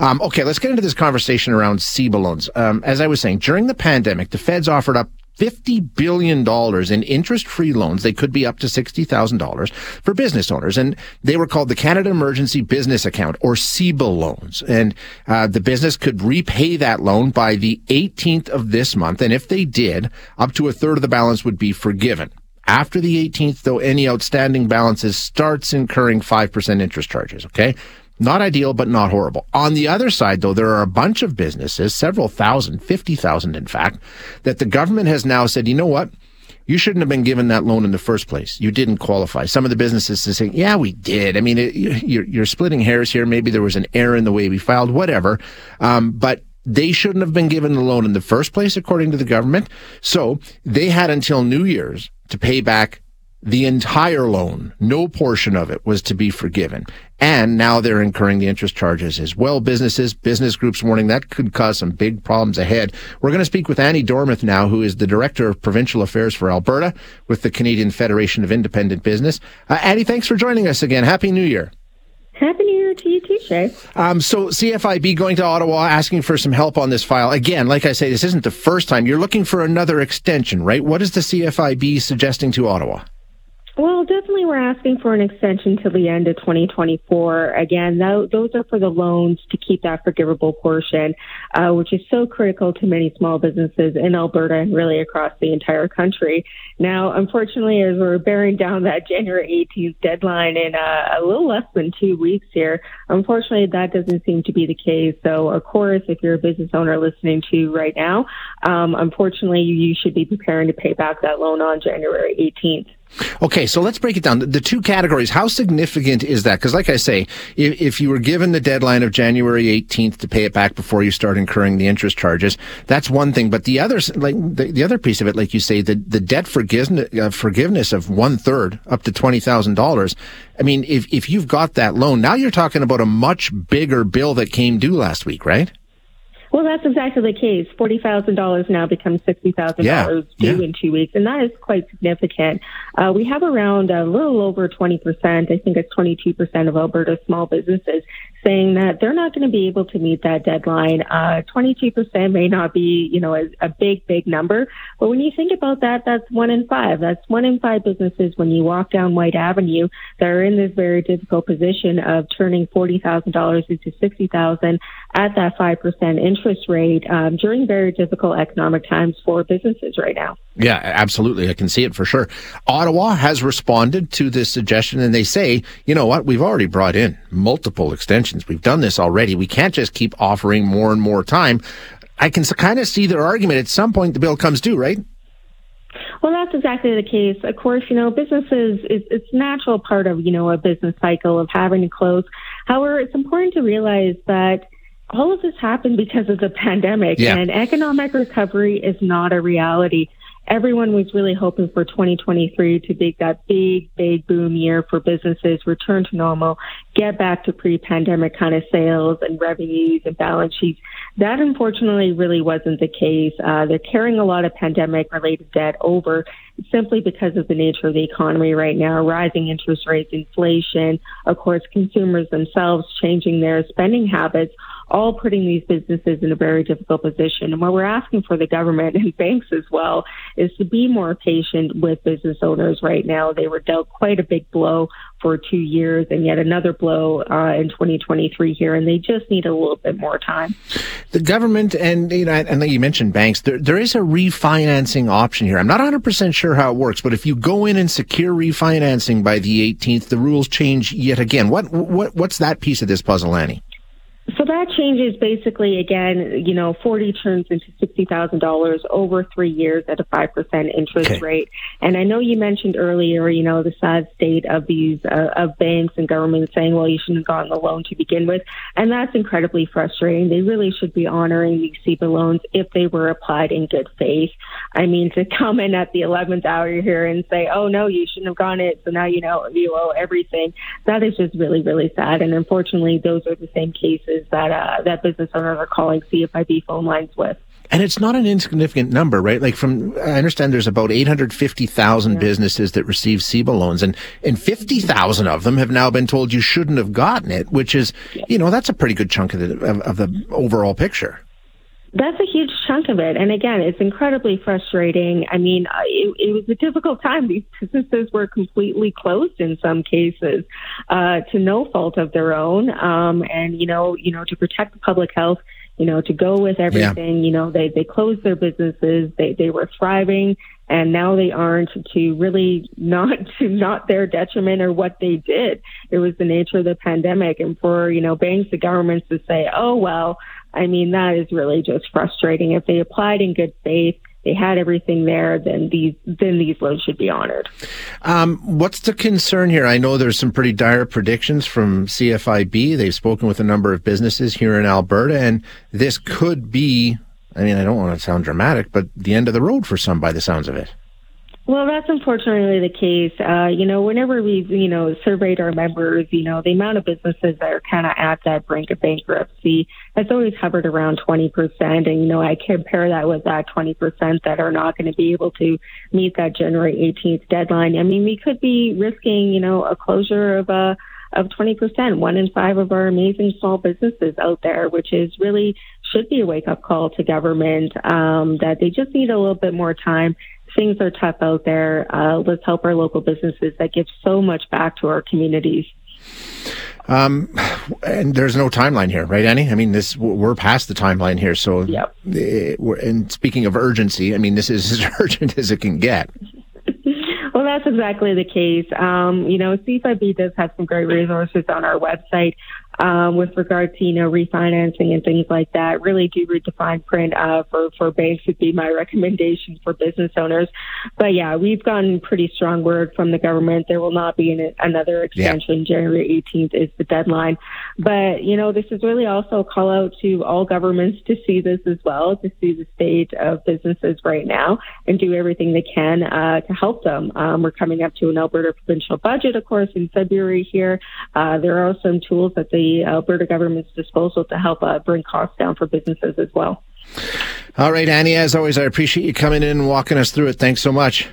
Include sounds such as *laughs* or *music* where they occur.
Um, okay, let's get into this conversation around CEBA loans. Um, as I was saying, during the pandemic, the feds offered up $50 billion in interest-free loans. They could be up to $60,000 for business owners. And they were called the Canada Emergency Business Account or CEBA loans. And uh, the business could repay that loan by the 18th of this month. And if they did, up to a third of the balance would be forgiven. After the 18th, though, any outstanding balances starts incurring 5% interest charges. Okay. Not ideal, but not horrible. On the other side, though, there are a bunch of businesses, several thousand, 50,000 in fact, that the government has now said, you know what? You shouldn't have been given that loan in the first place. You didn't qualify. Some of the businesses are saying, yeah, we did. I mean, it, you're, you're, splitting hairs here. Maybe there was an error in the way we filed, whatever. Um, but they shouldn't have been given the loan in the first place, according to the government. So they had until New Year's to pay back the entire loan. No portion of it was to be forgiven. And now they're incurring the interest charges as well. Businesses, business groups warning that could cause some big problems ahead. We're going to speak with Annie Dormuth now, who is the Director of Provincial Affairs for Alberta with the Canadian Federation of Independent Business. Uh, Annie, thanks for joining us again. Happy New Year. Happy New Year to you too, Shay. Um, so CFIB going to Ottawa asking for some help on this file. Again, like I say, this isn't the first time. You're looking for another extension, right? What is the CFIB suggesting to Ottawa? We're asking for an extension to the end of 2024. Again, those are for the loans to keep that forgivable portion, uh, which is so critical to many small businesses in Alberta and really across the entire country. Now, unfortunately, as we're bearing down that January 18th deadline in uh, a little less than two weeks here, unfortunately, that doesn't seem to be the case. So, of course, if you're a business owner listening to right now, um, unfortunately, you should be preparing to pay back that loan on January 18th. Okay, so let's break it down. The two categories, how significant is that? Because, like I say, if, if, you were given the deadline of January 18th to pay it back before you start incurring the interest charges, that's one thing. But the other, like the, the other piece of it, like you say, the, the debt forgiveness, uh, forgiveness of one third up to $20,000. I mean, if, if you've got that loan, now you're talking about a much bigger bill that came due last week, right? Well, that's exactly the case. Forty thousand dollars now becomes sixty thousand yeah, dollars due yeah. in two weeks, and that is quite significant. Uh, we have around a little over twenty percent. I think it's twenty-two percent of Alberta small businesses saying that they're not going to be able to meet that deadline. Uh, twenty-two percent may not be, you know, a, a big, big number, but when you think about that, that's one in five. That's one in five businesses when you walk down Whyte Avenue that are in this very difficult position of turning forty thousand dollars into sixty thousand at that five percent interest interest rate um, during very difficult economic times for businesses right now. Yeah, absolutely. I can see it for sure. Ottawa has responded to this suggestion and they say, you know what? We've already brought in multiple extensions. We've done this already. We can't just keep offering more and more time. I can kind of see their argument. At some point, the bill comes due, right? Well, that's exactly the case. Of course, you know, businesses, it's, it's natural part of, you know, a business cycle of having to close. However, it's important to realize that all of this happened because of the pandemic yeah. and economic recovery is not a reality. Everyone was really hoping for 2023 to be that big, big boom year for businesses, return to normal, get back to pre-pandemic kind of sales and revenues and balance sheets. That unfortunately really wasn't the case. Uh, they're carrying a lot of pandemic related debt over simply because of the nature of the economy right now, rising interest rates, inflation, of course, consumers themselves changing their spending habits all putting these businesses in a very difficult position. And what we're asking for the government *laughs* and banks as well is to be more patient with business owners right now. They were dealt quite a big blow for two years and yet another blow uh, in 2023 here, and they just need a little bit more time. The government and you know, and you mentioned banks. There, there is a refinancing option here. I'm not 100 percent sure how it works, but if you go in and secure refinancing by the 18th, the rules change yet again. What what what's that piece of this puzzle, Annie? That changes basically again, you know, 40 turns into $60,000 over three years at a 5% interest okay. rate. And I know you mentioned earlier, you know, the sad state of these, uh, of banks and governments saying, well, you shouldn't have gotten the loan to begin with. And that's incredibly frustrating. They really should be honoring these CEBA loans if they were applied in good faith. I mean, to come in at the 11th hour here and say, oh, no, you shouldn't have gone it. So now you know you owe everything. That is just really, really sad. And unfortunately, those are the same cases that uh, that business owners are calling CFIB phone lines with. And it's not an insignificant number, right? Like from, I understand there's about 850,000 yeah. businesses that receive CEBA loans and, and 50,000 of them have now been told you shouldn't have gotten it, which is, you know, that's a pretty good chunk of the, of, of the overall picture. That's a huge chunk of it. And again, it's incredibly frustrating. I mean, it, it was a difficult *laughs* time. These businesses were completely closed in some cases, uh, to no fault of their own. Um, and, you know, you know, to protect the public health, you know, to go with everything, yeah. you know, they, they closed their businesses. They, they were thriving and now they aren't to really not *laughs* to not their detriment or what they did. It was the nature of the pandemic. And for, you know, banks and governments to say, oh, well, I mean, that is really just frustrating. If they applied in good faith, they had everything there, then these then these loans should be honored. Um, what's the concern here? I know there's some pretty dire predictions from CFIB. They've spoken with a number of businesses here in Alberta, and this could be. I mean, I don't want to sound dramatic, but the end of the road for some, by the sounds of it. Well, that's unfortunately the case. Uh, you know, whenever we've, you know, surveyed our members, you know, the amount of businesses that are kind of at that brink of bankruptcy has always hovered around 20%. And, you know, I compare that with that 20% that are not going to be able to meet that January 18th deadline. I mean, we could be risking, you know, a closure of a, of 20%, one in five of our amazing small businesses out there, which is really should be a wake up call to government um, that they just need a little bit more time things are tough out there. Uh, let's help our local businesses that give so much back to our communities. Um, and there's no timeline here, right, Annie? I mean, this we're past the timeline here. So, yep. And speaking of urgency, I mean, this is *laughs* as urgent as it can get. *laughs* Well, that's exactly the case. Um, you know, CFIB does have some great resources on our website um, with regard to you know refinancing and things like that. Really do read the fine print uh, for for banks would be my *laughs* recommendation for business owners. But yeah, we've gotten pretty strong word from the government. There will not be an, another extension. Yeah. January 18th is the deadline. But you know, this is really also a call out to all governments to see this as well, to see the state of businesses right now and do everything they can uh, to help them. Um, we're coming up to an Alberta provincial budget, of course, in February here. Uh, there are some tools that Alberta government's disposal to help uh, bring costs down for businesses as well. All right, Annie, as always, I appreciate you coming in and walking us through it. Thanks so much.